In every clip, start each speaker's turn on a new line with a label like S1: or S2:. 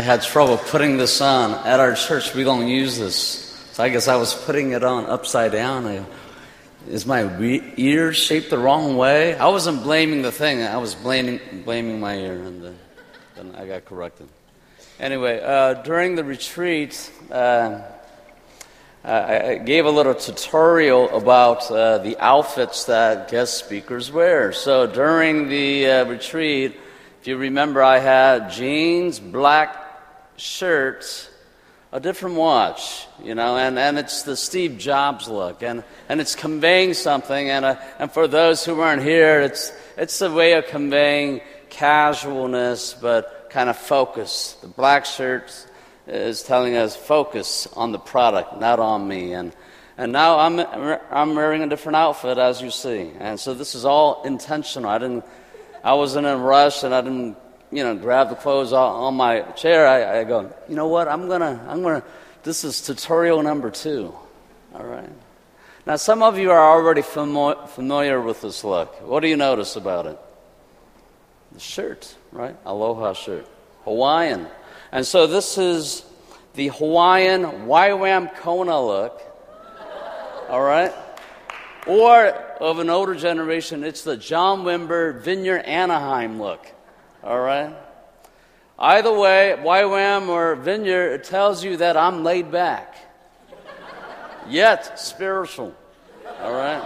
S1: I had trouble putting this on. At our church, we don't use this. So I guess I was putting it on upside down. I, is my re- ear shaped the wrong way? I wasn't blaming the thing. I was blaming, blaming my ear, and then, then I got corrected. Anyway, uh, during the retreat, uh, I gave a little tutorial about uh, the outfits that guest speakers wear. So during the uh, retreat, if you remember, I had jeans, black shirts, a different watch, you know, and, and it's the Steve Jobs look, and, and it's conveying something. And, uh, and for those who weren't here, it's, it's a way of conveying casualness, but kind of focus. The black shirts, is telling us focus on the product, not on me. And, and now I'm, I'm wearing a different outfit, as you see. And so this is all intentional. I, didn't, I wasn't in a rush and I didn't you know, grab the clothes on my chair. I, I go, you know what? I'm to, I'm to, this is tutorial number two. All right. Now, some of you are already famo- familiar with this look. What do you notice about it? The shirt, right? Aloha shirt. Hawaiian. And so this is the Hawaiian YWAM Kona look. All right? Or of an older generation, it's the John Wimber Vineyard Anaheim look. All right? Either way, YWAM or Vineyard, it tells you that I'm laid back, yet spiritual. All right?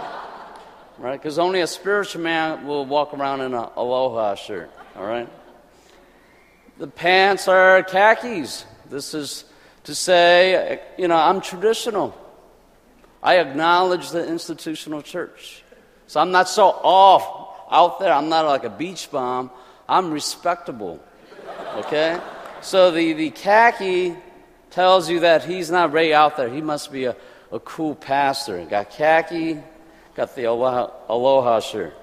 S1: Right? Because only a spiritual man will walk around in an aloha shirt. All right? The pants are khakis. This is to say, you know, I'm traditional. I acknowledge the institutional church. So I'm not so off out there. I'm not like a beach bum. I'm respectable. Okay? So the, the khaki tells you that he's not way out there. He must be a, a cool pastor. Got khaki, got the aloha, aloha shirt.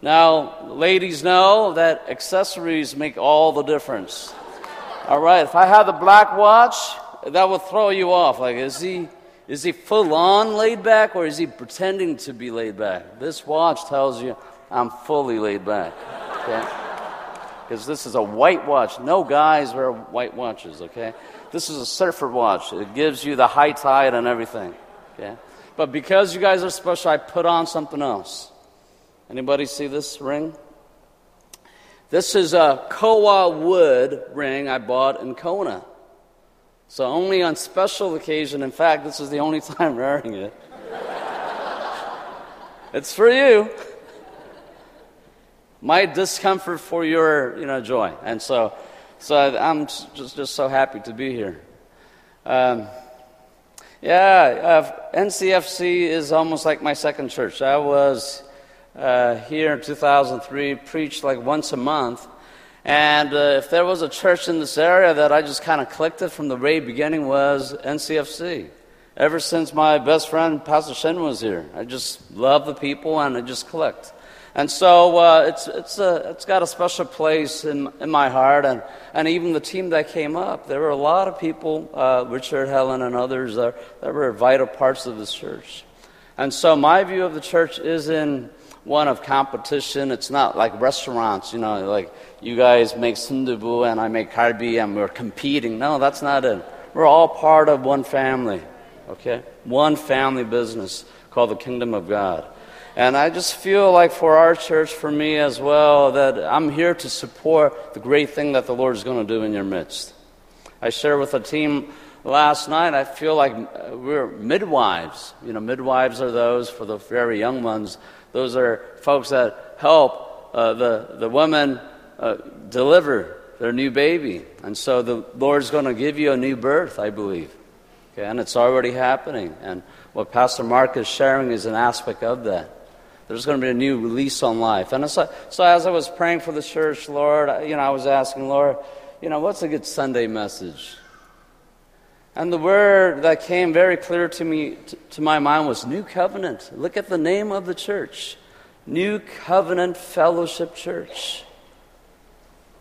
S1: Now, ladies know that accessories make all the difference. All right, if I have the black watch, that will throw you off. Like, is he, is he full on laid back or is he pretending to be laid back? This watch tells you I'm fully laid back. Okay? Because this is a white watch. No guys wear white watches, okay? This is a surfer watch. It gives you the high tide and everything. Okay? But because you guys are special, I put on something else. Anybody see this ring? This is a koa wood ring I bought in Kona. So only on special occasion, in fact, this is the only time wearing it. it's for you. My discomfort for your, you know, joy. And so, so I'm just, just so happy to be here. Um, yeah, uh, NCFC is almost like my second church. I was uh, here in 2003, preached like once a month. And uh, if there was a church in this area that I just kind of clicked it from the very beginning was NCFC. Ever since my best friend Pastor Shen was here, I just love the people and I just clicked. And so uh, it's, it's, a, it's got a special place in, in my heart. And, and even the team that came up, there were a lot of people, uh, Richard, Helen, and others, that, that were vital parts of this church. And so my view of the church is in one of competition. It's not like restaurants, you know, like you guys make sundubu and I make kalbi and we're competing. No, that's not it. We're all part of one family, okay? One family business called the Kingdom of God. And I just feel like for our church, for me as well, that I'm here to support the great thing that the Lord is going to do in your midst. I shared with the team last night, I feel like we're midwives. You know, midwives are those for the very young ones those are folks that help uh, the, the woman uh, deliver their new baby. And so the Lord's going to give you a new birth, I believe. Okay, and it's already happening. And what Pastor Mark is sharing is an aspect of that. There's going to be a new release on life. And so, so as I was praying for the church, Lord, you know, I was asking, Lord, you know, what's a good Sunday message? And the word that came very clear to me, to, to my mind, was New Covenant. Look at the name of the church New Covenant Fellowship Church.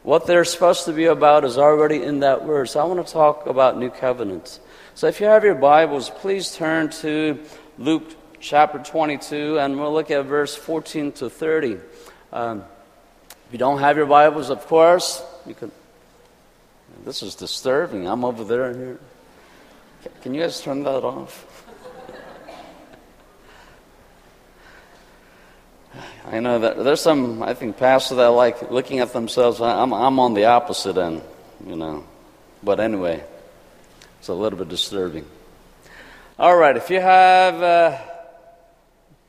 S1: What they're supposed to be about is already in that word. So I want to talk about New Covenant. So if you have your Bibles, please turn to Luke chapter 22, and we'll look at verse 14 to 30. Um, if you don't have your Bibles, of course, you can. This is disturbing. I'm over there here. Can you guys turn that off? I know that there's some, I think, pastors that like looking at themselves. I'm, I'm on the opposite end, you know. But anyway, it's a little bit disturbing. All right, if you have uh,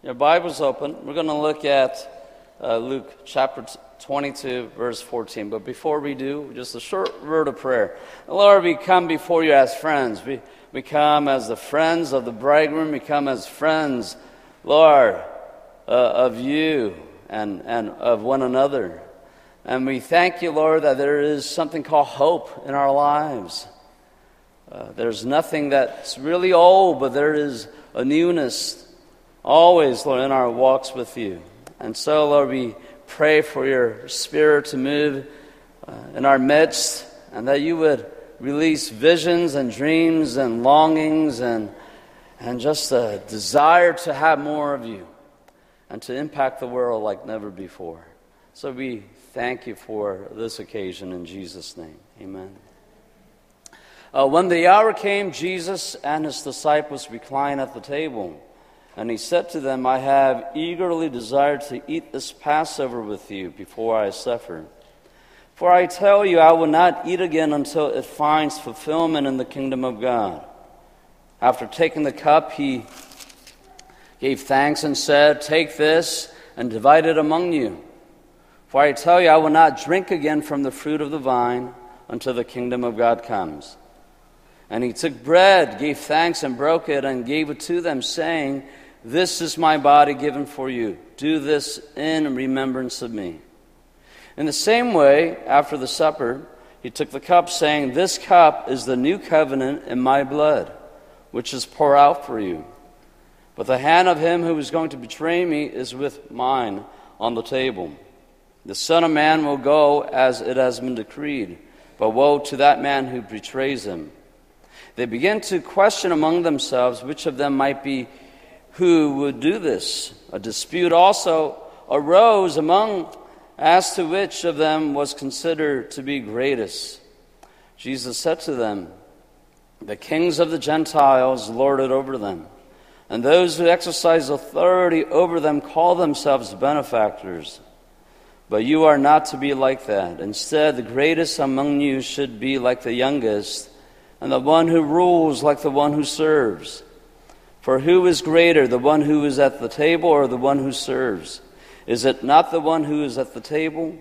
S1: your Bibles open, we're going to look at uh, Luke chapter 22, verse 14. But before we do, just a short word of prayer. Lord, we come before you as friends. We, we come as the friends of the bridegroom. We come as friends, Lord, uh, of you and, and of one another. And we thank you, Lord, that there is something called hope in our lives. Uh, there's nothing that's really old, but there is a newness always, Lord, in our walks with you. And so, Lord, we pray for your Spirit to move uh, in our midst and that you would release visions and dreams and longings and, and just a desire to have more of you and to impact the world like never before. So we thank you for this occasion in Jesus' name. Amen. Uh, when the hour came, Jesus and his disciples reclined at the table. And he said to them, I have eagerly desired to eat this Passover with you before I suffer. For I tell you, I will not eat again until it finds fulfillment in the kingdom of God. After taking the cup, he gave thanks and said, Take this and divide it among you. For I tell you, I will not drink again from the fruit of the vine until the kingdom of God comes. And he took bread, gave thanks, and broke it, and gave it to them, saying, this is my body given for you. Do this in remembrance of me. In the same way, after the supper, he took the cup, saying, This cup is the new covenant in my blood, which is poured out for you. But the hand of him who is going to betray me is with mine on the table. The Son of Man will go as it has been decreed, but woe to that man who betrays him. They began to question among themselves which of them might be who would do this. A dispute also arose among as to which of them was considered to be greatest. Jesus said to them, The kings of the Gentiles lord it over them, and those who exercise authority over them call themselves benefactors. But you are not to be like that. Instead, the greatest among you should be like the youngest, and the one who rules like the one who serves. For who is greater, the one who is at the table or the one who serves? Is it not the one who is at the table?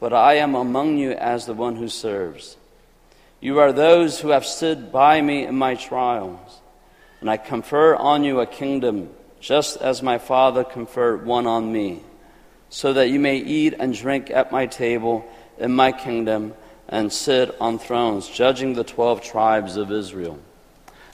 S1: But I am among you as the one who serves. You are those who have stood by me in my trials, and I confer on you a kingdom, just as my Father conferred one on me, so that you may eat and drink at my table in my kingdom and sit on thrones, judging the twelve tribes of Israel.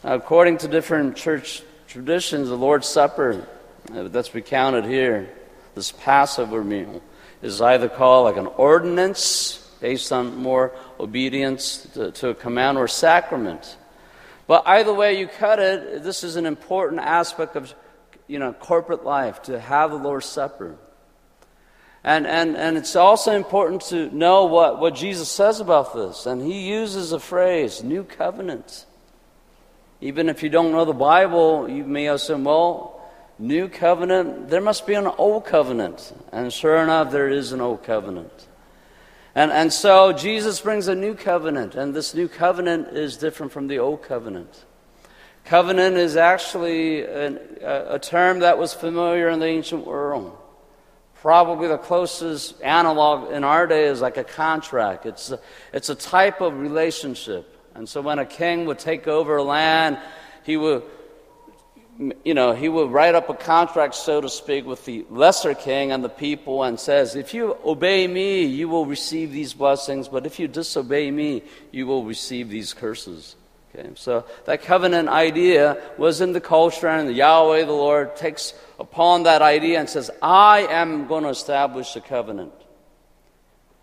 S1: Now, according to different church traditions, the Lord's Supper uh, that's recounted here, this Passover meal, is either called like an ordinance based on more obedience to, to a command or sacrament. But either way you cut it, this is an important aspect of you know, corporate life to have the Lord's Supper. And, and, and it's also important to know what, what Jesus says about this. And he uses a phrase, new covenant. Even if you don't know the Bible, you may assume, well, new covenant, there must be an old covenant. And sure enough, there is an old covenant. And, and so Jesus brings a new covenant, and this new covenant is different from the old covenant. Covenant is actually an, a, a term that was familiar in the ancient world. Probably the closest analog in our day is like a contract. It's a, it's a type of relationship. And so when a king would take over land, he would, you know, he would write up a contract, so to speak, with the lesser king and the people and says, if you obey me, you will receive these blessings, but if you disobey me, you will receive these curses. Okay, so that covenant idea was in the culture, and Yahweh, the Lord, takes upon that idea and says, I am going to establish a covenant.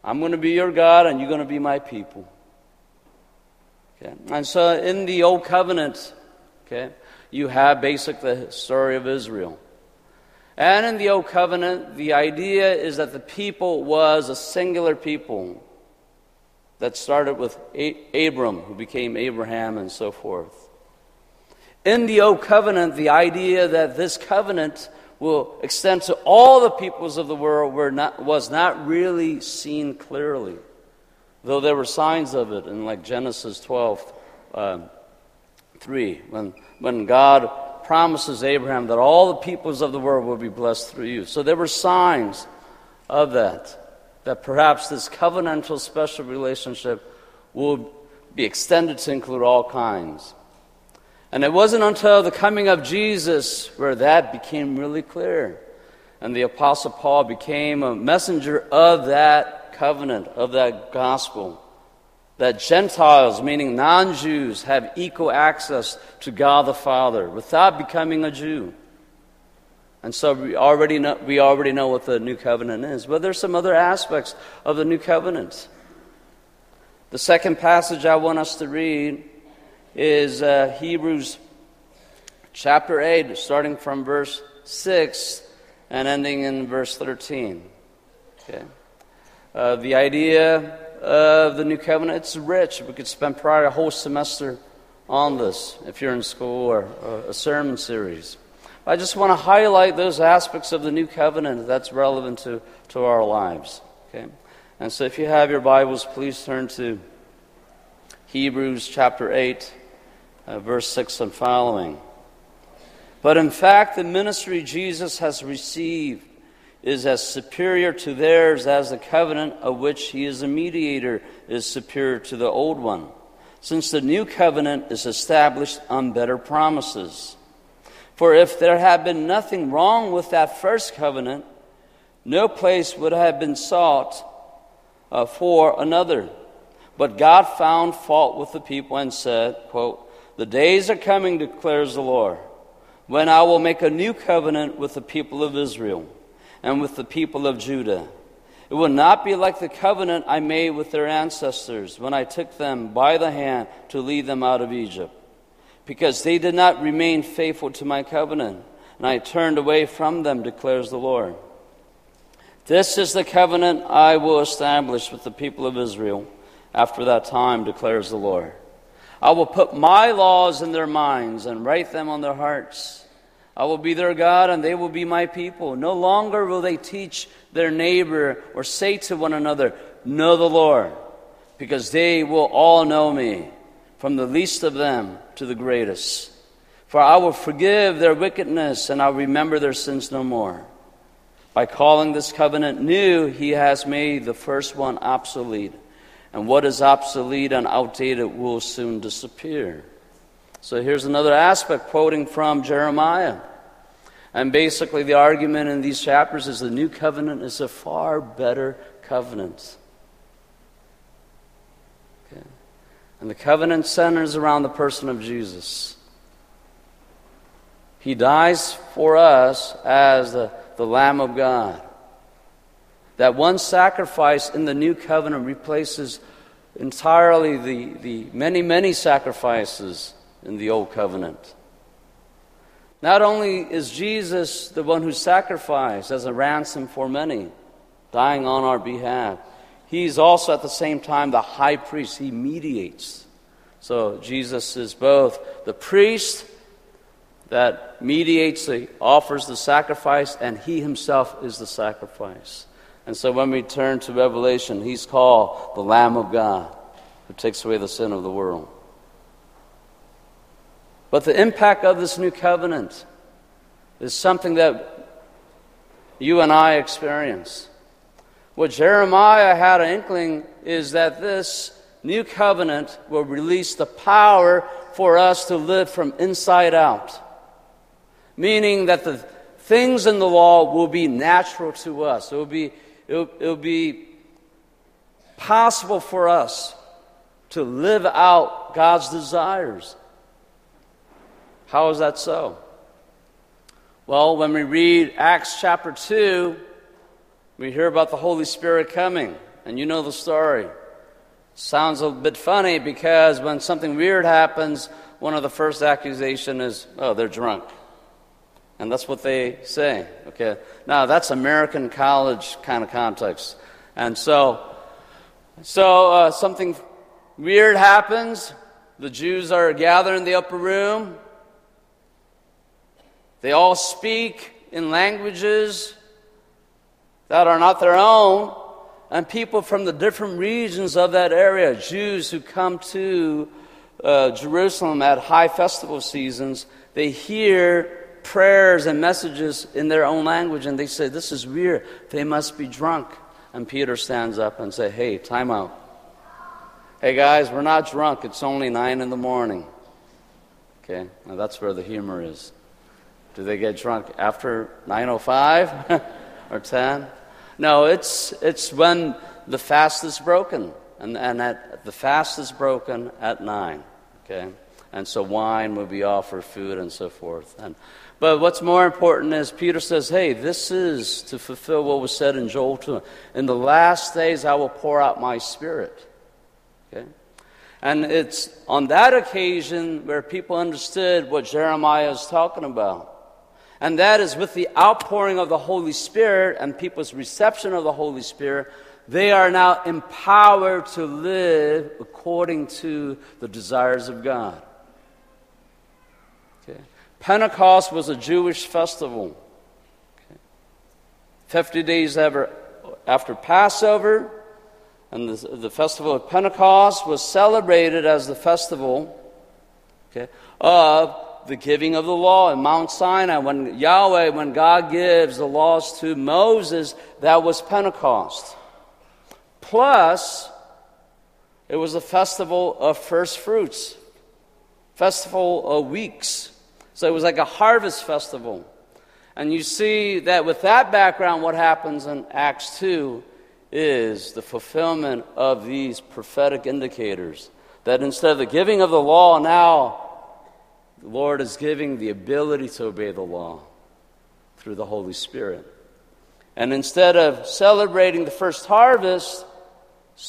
S1: I'm going to be your God, and you're going to be my people. Okay? And so in the Old Covenant, okay, you have basically the story of Israel. And in the Old Covenant, the idea is that the people was a singular people. That started with Abram, who became Abraham, and so forth. In the Old Covenant, the idea that this covenant will extend to all the peoples of the world not, was not really seen clearly, though there were signs of it in like Genesis 12 uh, 3, when, when God promises Abraham that all the peoples of the world will be blessed through you. So there were signs of that, that perhaps this covenantal special relationship will be extended to include all kinds. And it wasn't until the coming of Jesus where that became really clear. And the Apostle Paul became a messenger of that covenant, of that gospel. That Gentiles, meaning non Jews, have equal access to God the Father without becoming a Jew. And so we already know, we already know what the new covenant is. But there's some other aspects of the new covenant. The second passage I want us to read is uh, Hebrews chapter 8, starting from verse 6 and ending in verse 13. Okay. Uh, the idea of the new covenant, it's rich. We could spend probably a whole semester on this if you're in school or, or a sermon series. I just want to highlight those aspects of the new covenant that's relevant to, to our lives. Okay? And so if you have your Bibles, please turn to Hebrews chapter 8 uh, verse 6 and following. But in fact, the ministry Jesus has received is as superior to theirs as the covenant of which he is a mediator is superior to the old one, since the new covenant is established on better promises. For if there had been nothing wrong with that first covenant, no place would have been sought uh, for another. But God found fault with the people and said, quote, the days are coming, declares the Lord, when I will make a new covenant with the people of Israel and with the people of Judah. It will not be like the covenant I made with their ancestors when I took them by the hand to lead them out of Egypt, because they did not remain faithful to my covenant, and I turned away from them, declares the Lord. This is the covenant I will establish with the people of Israel after that time, declares the Lord. I will put my laws in their minds and write them on their hearts. I will be their God and they will be my people. No longer will they teach their neighbor or say to one another, Know the Lord, because they will all know me, from the least of them to the greatest. For I will forgive their wickedness and I'll remember their sins no more. By calling this covenant new, he has made the first one obsolete and what is obsolete and outdated will soon disappear. So here's another aspect quoting from Jeremiah. And basically, the argument in these chapters is the new covenant is a far better covenant. Okay. And the covenant centers around the person of Jesus. He dies for us as the, the Lamb of God. That one sacrifice in the new covenant replaces entirely the, the many, many sacrifices in the old covenant. Not only is Jesus the one who sacrificed as a ransom for many, dying on our behalf, he's also at the same time the high priest. He mediates. So Jesus is both the priest that mediates, the, offers the sacrifice, and he himself is the sacrifice. And so when we turn to Revelation, he's called the Lamb of God who takes away the sin of the world. But the impact of this new covenant is something that you and I experience. What Jeremiah had an inkling is that this new covenant will release the power for us to live from inside out. Meaning that the things in the law will be natural to us. It will be it'll, it'll be possible for us to live out God's desires. How is that so? Well, when we read Acts chapter 2, we hear about the Holy Spirit coming, and you know the story. Sounds a bit funny because when something weird happens, one of the first accusations is, oh, they're drunk. And that's what they say. Okay. Now, that's American college kind of context. And so, So uh, something weird happens. The Jews are gathered in the upper room. They all speak in languages that are not their own. And people from the different regions of that area, Jews who come to uh, Jerusalem at high festival seasons, they hear prayers and messages in their own language and they say, This is weird. They must be drunk. And Peter stands up and says, Hey, time out. Hey guys, we're not drunk. It's only nine in the morning. Okay, that's where the humor is. Do they get drunk after 9:05 or 10? No, it's it's when the fast is broken, and and at, the fast is broken at nine. Okay, and so wine will be offered, food, and so forth. And but what's more important is Peter says, "Hey, this is to fulfill what was said in Joel 2. In the last days, I will pour out my Spirit." Okay. And it's on that occasion where people understood what Jeremiah is talking about. And that is with the outpouring of the Holy Spirit and people's reception of the Holy Spirit, they are now empowered to live according to the desires of God. Okay. Pentecost was a Jewish festival. Okay. 50 days ever after Passover, and the, the festival of Pentecost was celebrated as the festival okay, of the giving of the law in Mount Sinai. When Yahweh, when God gives the laws to Moses, that was Pentecost. Plus, it was a festival of first fruits, festival of weeks. So it was like a harvest festival. And you see that with that background, what happens in Acts 2 is the fulfillment of these prophetic indicators. That instead of the giving of the law, now the Lord is giving the ability to obey the law through the Holy Spirit. And instead of celebrating the first harvest,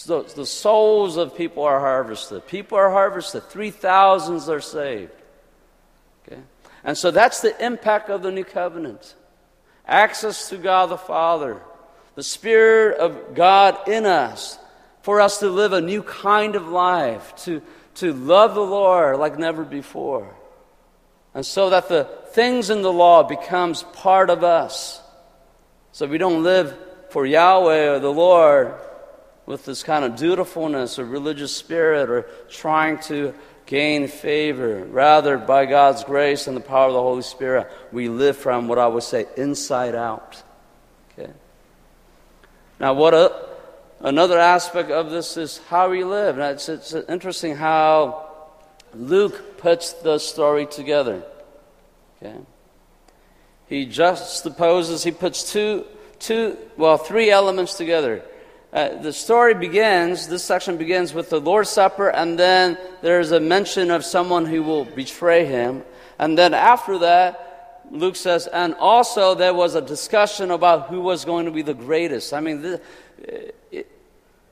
S1: the souls of people are harvested. People are harvested. 3,000s are saved. Okay? And so that's the impact of the new covenant access to God the Father, the Spirit of God in us, for us to live a new kind of life, to, to love the Lord like never before. And so that the things in the law becomes part of us. So we don't live for Yahweh or the Lord with this kind of dutifulness or religious spirit or trying to gain favor. Rather, by God's grace and the power of the Holy Spirit, we live from what I would say inside out. Okay. Now, what a, another aspect of this is how we live. Now, it's, it's interesting how Luke puts the story together. Okay? He juxtaposes, he puts two, two, well, three elements together. Uh, the story begins, this section begins with the Lord's Supper, and then there's a mention of someone who will betray him. And then after that, Luke says, and also there was a discussion about who was going to be the greatest. I mean, the, it,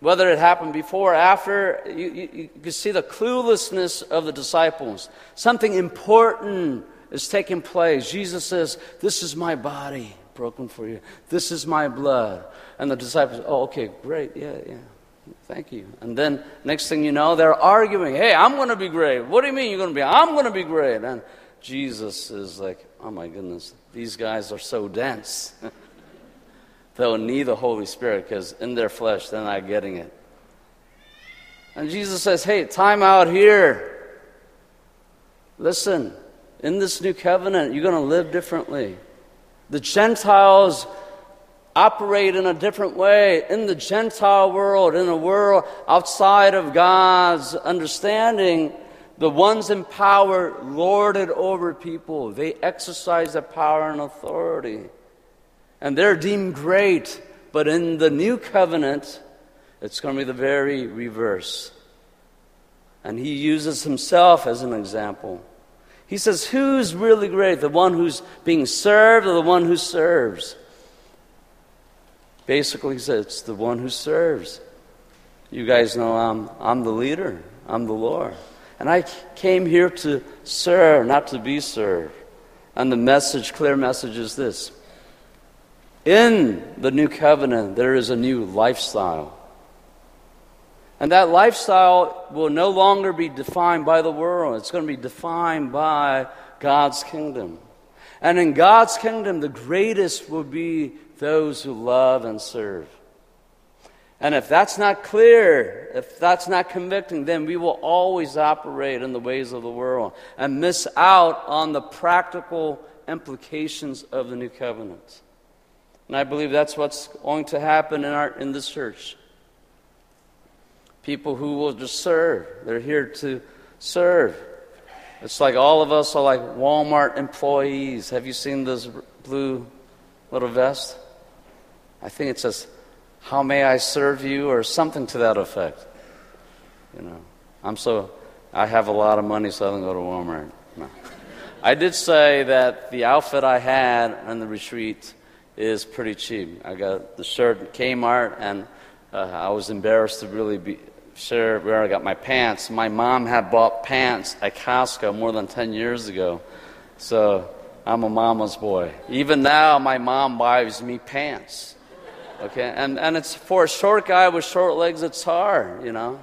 S1: whether it happened before or after, you, you, you can see the cluelessness of the disciples. Something important is taking place. Jesus says, This is my body broken for you. This is my blood. And the disciples, Oh, okay, great. Yeah, yeah. Thank you. And then next thing you know, they're arguing. Hey, I'm going to be great. What do you mean you're going to be? I'm going to be great. And Jesus is like, Oh my goodness, these guys are so dense. They'll need the Holy Spirit because in their flesh, they're not getting it. And Jesus says, Hey, time out here. Listen, in this new covenant, you're going to live differently. The Gentiles operate in a different way. In the Gentile world, in a world outside of God's understanding, the ones in power lord it over people. They exercise their power and authority and they're deemed great. But in the new covenant, it's going to be the very reverse. And he uses himself as an example. He says, Who's really great? The one who's being served or the one who serves? Basically, he says, It's the one who serves. You guys know I'm, I'm the leader, I'm the Lord. And I came here to serve, not to be served. And the message, clear message, is this in the new covenant, there is a new lifestyle. And that lifestyle will no longer be defined by the world. It's going to be defined by God's kingdom. And in God's kingdom, the greatest will be those who love and serve. And if that's not clear, if that's not convicting, then we will always operate in the ways of the world and miss out on the practical implications of the new covenant. And I believe that's what's going to happen in, our, in this church. People who will just serve. They're here to serve. It's like all of us are like Walmart employees. Have you seen this blue little vest? I think it says, How may I serve you? or something to that effect. You know, I'm so, I have a lot of money, so I don't go to Walmart. No. I did say that the outfit I had on the retreat is pretty cheap. I got the shirt at Kmart, and uh, I was embarrassed to really be, sure where I got my pants. My mom had bought pants at Costco more than 10 years ago. So I'm a mama's boy. Even now, my mom buys me pants. Okay? And, and it's for a short guy with short legs, it's hard, you know?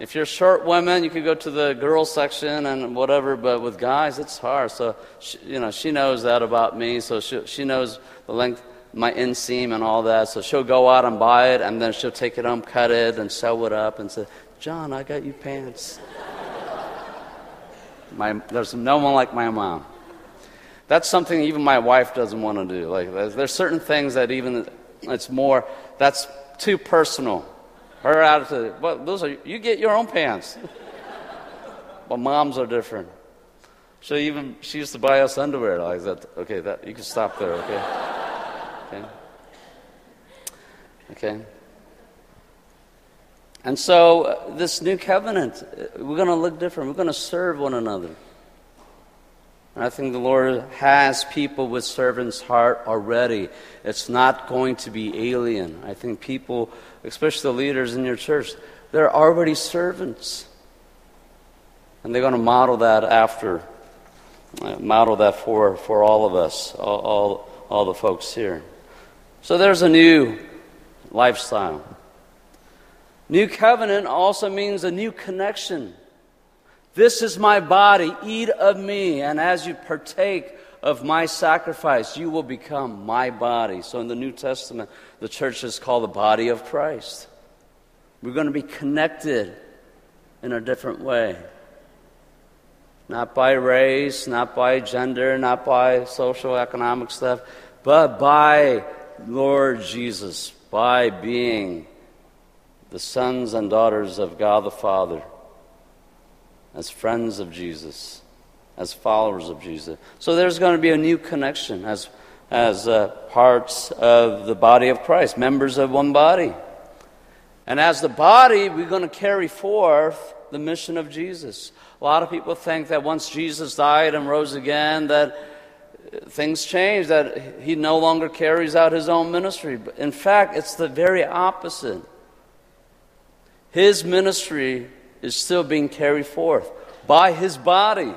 S1: If you're short women, you could go to the girls section and whatever, but with guys, it's hard. So, she, you know, she knows that about me, so she, she knows the length my inseam and all that. So she'll go out and buy it, and then she'll take it home, cut it, and sew it up, and say, "John, I got you pants." my, there's no one like my mom. That's something even my wife doesn't want to do. Like there's, there's certain things that even it's more that's too personal. Her attitude, well, those are you get your own pants. but moms are different. She even she used to buy us underwear like that. Okay, that you can stop there. Okay. Okay? Okay? And so, uh, this new covenant, uh, we're going to look different. We're going to serve one another. And I think the Lord has people with servant's heart already. It's not going to be alien. I think people, especially the leaders in your church, they're already servants. And they're going to model that after, uh, model that for, for all of us, all, all, all the folks here. So there's a new lifestyle. New covenant also means a new connection. This is my body, eat of me, and as you partake of my sacrifice, you will become my body. So in the New Testament, the church is called the body of Christ. We're going to be connected in a different way. Not by race, not by gender, not by social economic stuff, but by Lord Jesus by being the sons and daughters of God the Father, as friends of Jesus, as followers of Jesus. So there's going to be a new connection as, as uh, parts of the body of Christ, members of one body. And as the body, we're going to carry forth the mission of Jesus. A lot of people think that once Jesus died and rose again, that things change, that he no longer carries out his own ministry. But in fact, it's the very opposite. His ministry is still being carried forth by his body.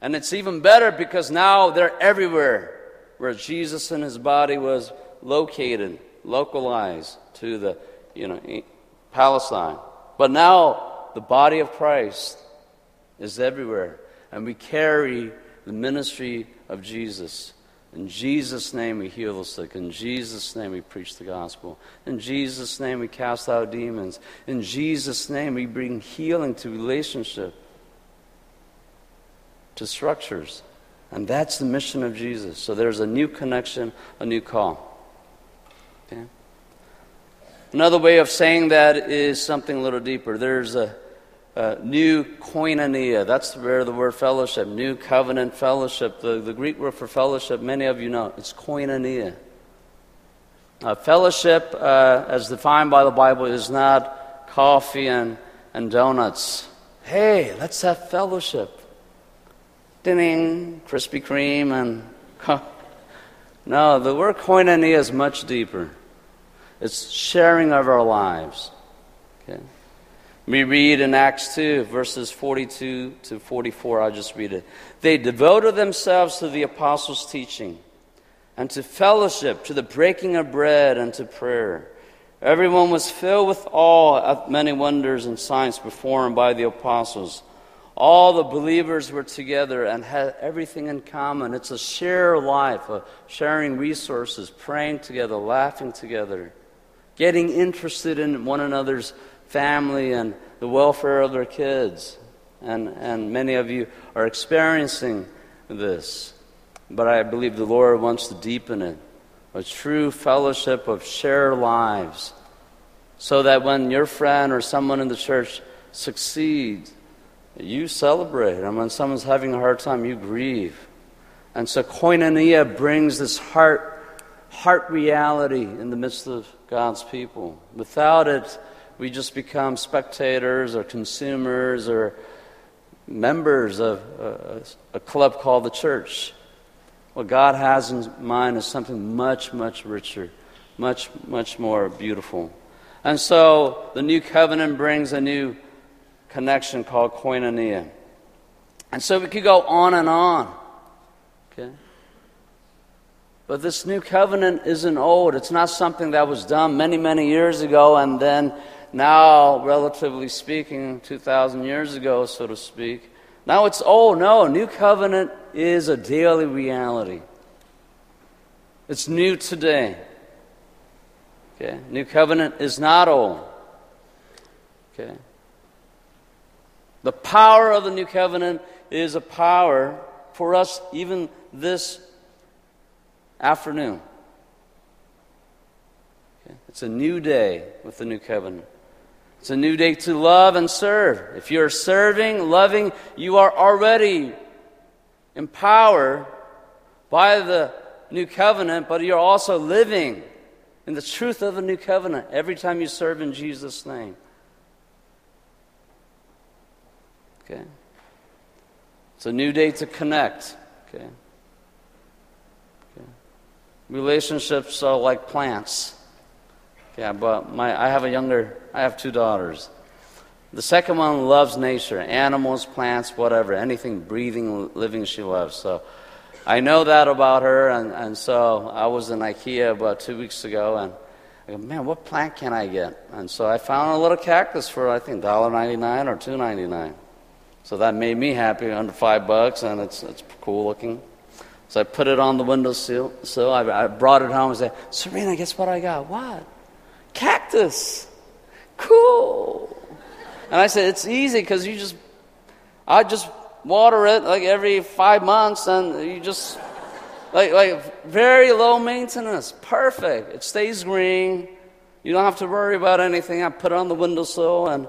S1: And it's even better because now they're everywhere where Jesus and his body was located, localized to the, you know, Palestine. But now the body of Christ is everywhere. And we carry the ministry of Jesus. In Jesus' name, we heal the sick. In Jesus' name, we preach the gospel. In Jesus' name, we cast out demons. In Jesus' name, we bring healing to relationship, to structures. And that's the mission of Jesus. So there's a new connection, a new call. Okay? Another way of saying that is something a little deeper. There's a uh, new koinonia. That's where the word fellowship, new covenant fellowship. The, the Greek word for fellowship, many of you know, it's koinonia. Uh, fellowship, uh, as defined by the Bible, is not coffee and, and donuts. Hey, let's have fellowship. Ding, Krispy Kreme, and. No, the word koinonia is much deeper. It's sharing of our lives. Okay? We read in Acts 2, verses 42 to 44. I'll just read it. They devoted themselves to the apostles' teaching and to fellowship, to the breaking of bread and to prayer.
S2: Everyone was filled with awe at many wonders and signs performed by the apostles. All the believers were together and had everything in common. It's a shared life, a sharing resources, praying together, laughing together, getting interested in one another's family and the welfare of their kids. And, and many of you are experiencing this. But I believe the Lord wants to deepen it a true fellowship of shared lives, so that when your friend or someone in the church succeeds, you celebrate. And when someone's having a hard time, you grieve. And so koinonia brings this heart, heart reality in the midst of God's people. Without it, we just become spectators or consumers or members of a, a club called the church. What God has in mind is something much, much richer, much, much more beautiful. And so the new covenant brings a new connection called koinonia. And so we could go on and on. Okay? But this new covenant isn't old. It's not something that was done many, many years ago and then now, relatively speaking, 2,000 years ago, so to speak. Now it's oh No, new covenant is a daily reality. It's new today. Okay? New covenant is not old. Okay? The power of the new covenant is a power for us even this afternoon. Okay? It's a new day with the new covenant. It's a new day to love and serve. If you're serving, loving, you are already empowered by the new covenant, but you're also living in the truth of the new covenant every time you serve in Jesus' name. Okay? It's a new day to connect. Okay? okay. Relationships are like plants. Yeah, but my, I have a younger, I have two daughters. The second one loves nature, animals, plants, whatever, anything breathing, living she loves. So I know that about her, and, and so I was in IKEA about two weeks ago, and I go, man, what plant can I get? And so I found a little cactus for I think $1.99 or $2.99. So that made me happy, under five bucks, and it's it's cool looking. So I put it on the windowsill. So I, I brought it home and said, Serena, guess what I got? What? Cactus. Cool. And I said, it's easy because you just, I just water it like every five months and you just, like, like very low maintenance. Perfect. It stays green. You don't have to worry about anything. I put it on the windowsill and,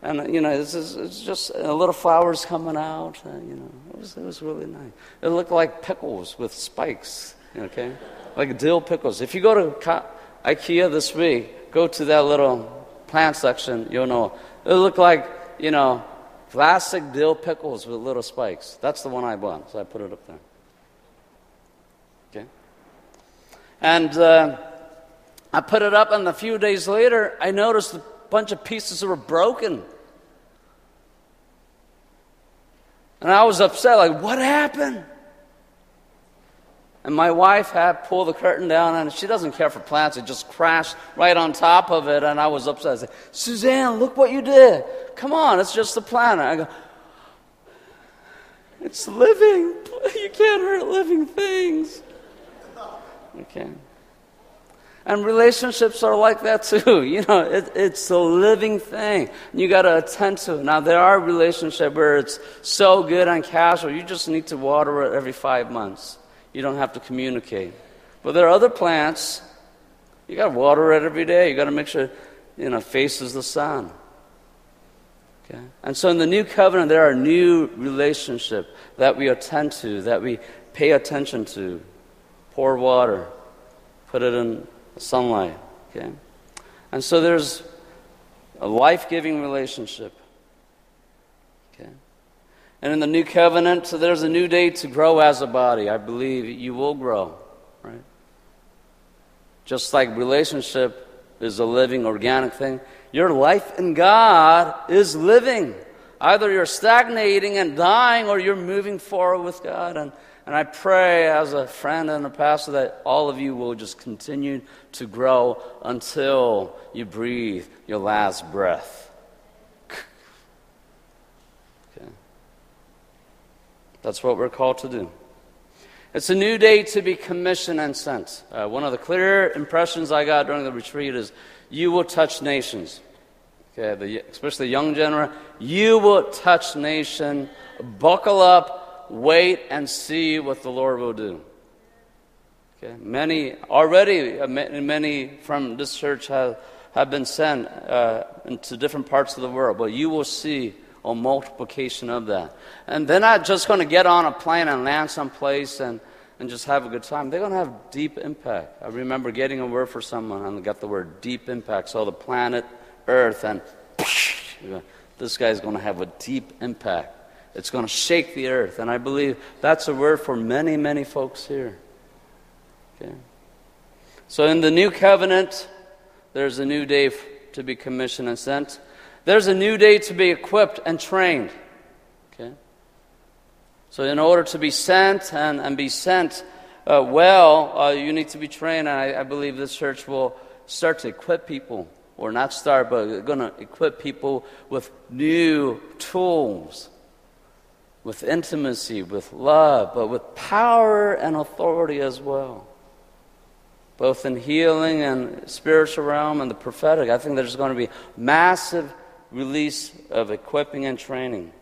S2: and you know, it's, it's just a little flowers coming out. And, you know, it was, it was really nice. It looked like pickles with spikes, okay? Like dill pickles. If you go to IKEA this week, go to that little plant section, you'll know. It looked like, you know, classic dill pickles with little spikes. That's the one I bought, so I put it up there. Okay? And uh, I put it up, and a few days later, I noticed a bunch of pieces that were broken. And I was upset, like, what happened? And my wife had pulled the curtain down, and she doesn't care for plants. It just crashed right on top of it, and I was upset. I said, Suzanne, look what you did. Come on, it's just a plant. I go, it's living. You can't hurt living things. Okay. And relationships are like that too. You know, it, it's a living thing. You got to attend to it. Now, there are relationships where it's so good and casual, you just need to water it every five months you don't have to communicate. But there are other plants, you got to water it every day. You got to make sure, you know, faces the sun. Okay? And so in the new covenant, there are new relationships that we attend to, that we pay attention to. Pour water, put it in sunlight. Okay? And so there's a life giving relationship. And in the new covenant, so there's a new day to grow as a body. I believe you will grow, right? Just like relationship is a living, organic thing, your life in God is living. Either you're stagnating and dying or you're moving forward with God. And, And I pray as a friend and a pastor that all of you will just continue to grow until you breathe your last breath. okay. That's what we're called to do. It's a new day to be commissioned and sent. Uh, one of the clear impressions I got during the retreat is you will touch nations. Okay, the, especially the young generation, you will touch nation. Buckle up, wait, and see what the Lord will do. Okay, many already, uh, many from this church have, have been sent uh, into different parts of the world, but you will see a multiplication of that. And they're not just going to get on a plane and land someplace and, and just have a good time. They're going to have deep impact. I remember getting a word for someone and got the word deep impact. So the planet Earth and this guy's going to have a deep impact. It's going to shake the earth. And I believe that's a word for many, many folks here. Okay? So in the new covenant, there's a new day to be commissioned and sent. There's a new day to be equipped and trained. Okay? So, in order to be sent and, and be sent uh, well, uh, you need to be trained. And I, I, believe this church will start to equip people, or not start, but going to equip people with new tools, with intimacy, with love, but with power and authority as well. Both in healing and spiritual realm and the prophetic. I think there's going to be massive release of equipping and training.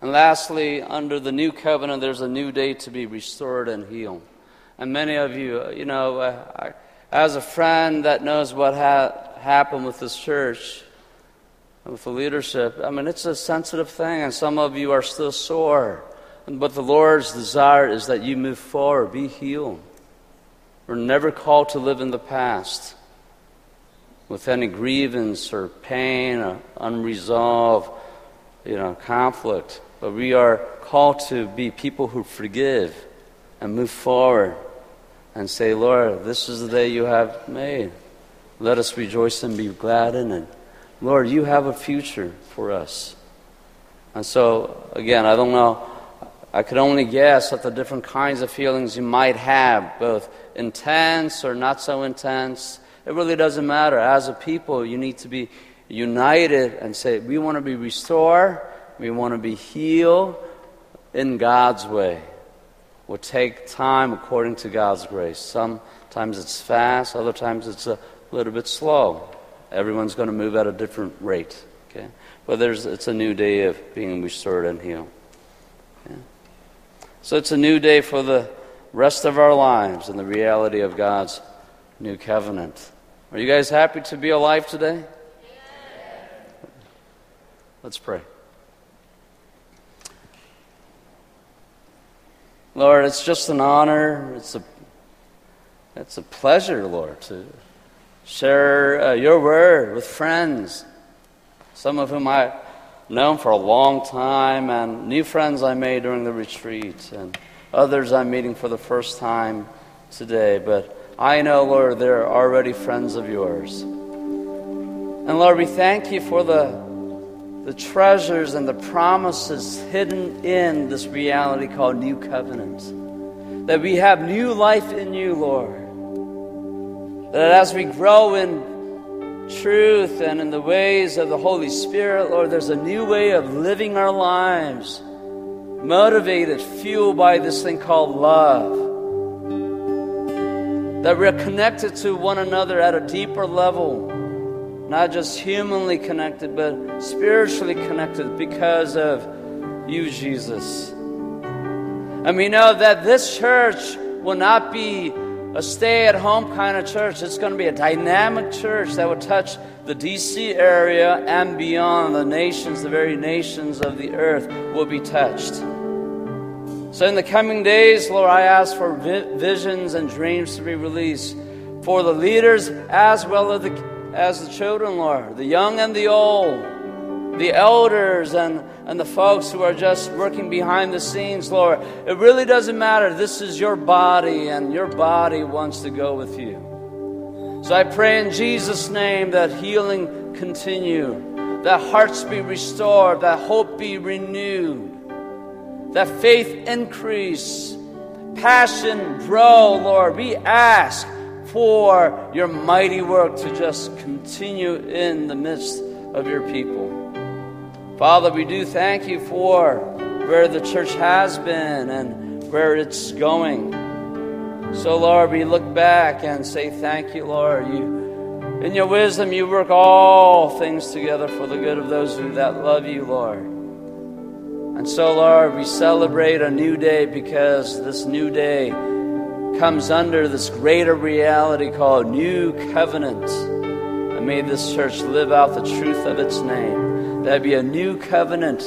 S2: And lastly, under the new covenant, there's a new day to be restored and healed. And many of you, uh, you know, uh, as a friend that knows what ha- happened with this church, with the leadership, I mean, it's a sensitive thing, and some of you are still sore. But the Lord's desire is that you move forward, be healed. We're never called to live in the past with any grievance or pain or unresolved, you know, conflict. But we are called to be people who forgive and move forward and say, Lord, this is the day you have made. Let us rejoice and be glad in it. Lord, you have a future for us. And so, again, I don't know. I could only guess at the different kinds of feelings you might have, both intense or not so intense it really doesn't matter. As a people, you need to be united and say, we want to be restored, we want to be healed in God's way. Will take time according to God's grace. Sometimes it's fast, other times it's a little bit slow. Everyone's going to move at a different rate. Okay? But there's, it's a new day of being restored and healed. So it's a new day for the rest of our lives and the reality of God's new covenant. Are you guys happy to be alive today? Let's pray. Lord, it's just an honor. It's a, it's a pleasure, Lord, to share uh, your word with friends, some of whom I've known for a long time, and new friends I made during the retreat, and others I'm meeting for the first time today. But I know, Lord, they're already friends of yours. And Lord, we thank you for the, the treasures and the promises hidden in this reality called New Covenant. That we have new life in you, Lord. That as we grow in truth and in the ways of the Holy Spirit, Lord, there's a new way of living our lives, motivated, fueled by this thing called love that we're connected to one another at a deeper level, not just humanly connected, but spiritually connected because of you, Jesus. And we know that this church will not be a stay at home kind of church. It's going to be a dynamic church that will touch the DC area and beyond. The nations, the very nations of the earth will be touched. So, in the coming days, Lord, I ask for visions and dreams to be released for the leaders as well as the, as the children, Lord, the young and the old, the elders and, and the folks who are just working behind the scenes, Lord. It really doesn't matter. This is your body, and your body wants to go with you. So I pray in Jesus' name that healing continue, that hearts be restored, that hope be renewed that faith increase, passion grow, Lord. We ask for your mighty work to just continue in the midst of your people. Father, we do thank you for where the church has been and where it's going. So, Lord, we look back and say, Thank you, Lord. You, in your wisdom, you work all things together for the good of those who that love you, Lord. And so, Lord, we celebrate a new day because this new day comes under this greater reality called New Covenant. And may this church live out the truth of its name. That be a new covenant.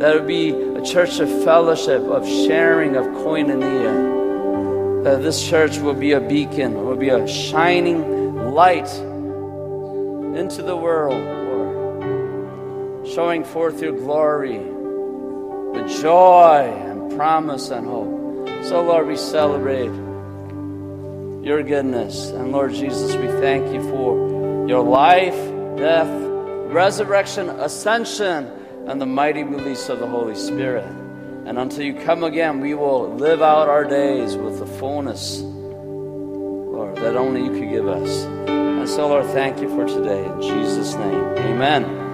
S2: That would be a church of fellowship, of sharing, of koinonia. That this church will be a beacon, will be a shining light into the world, Lord, showing forth your glory with joy and promise and hope. So, Lord, we celebrate your goodness. And Lord Jesus, we thank you for your life, death, resurrection, ascension, and the mighty release of the Holy Spirit. And until you come again, we will live out our days with the fullness, Lord, that only you could give us. And so, Lord, thank you for today. In Jesus' name, amen.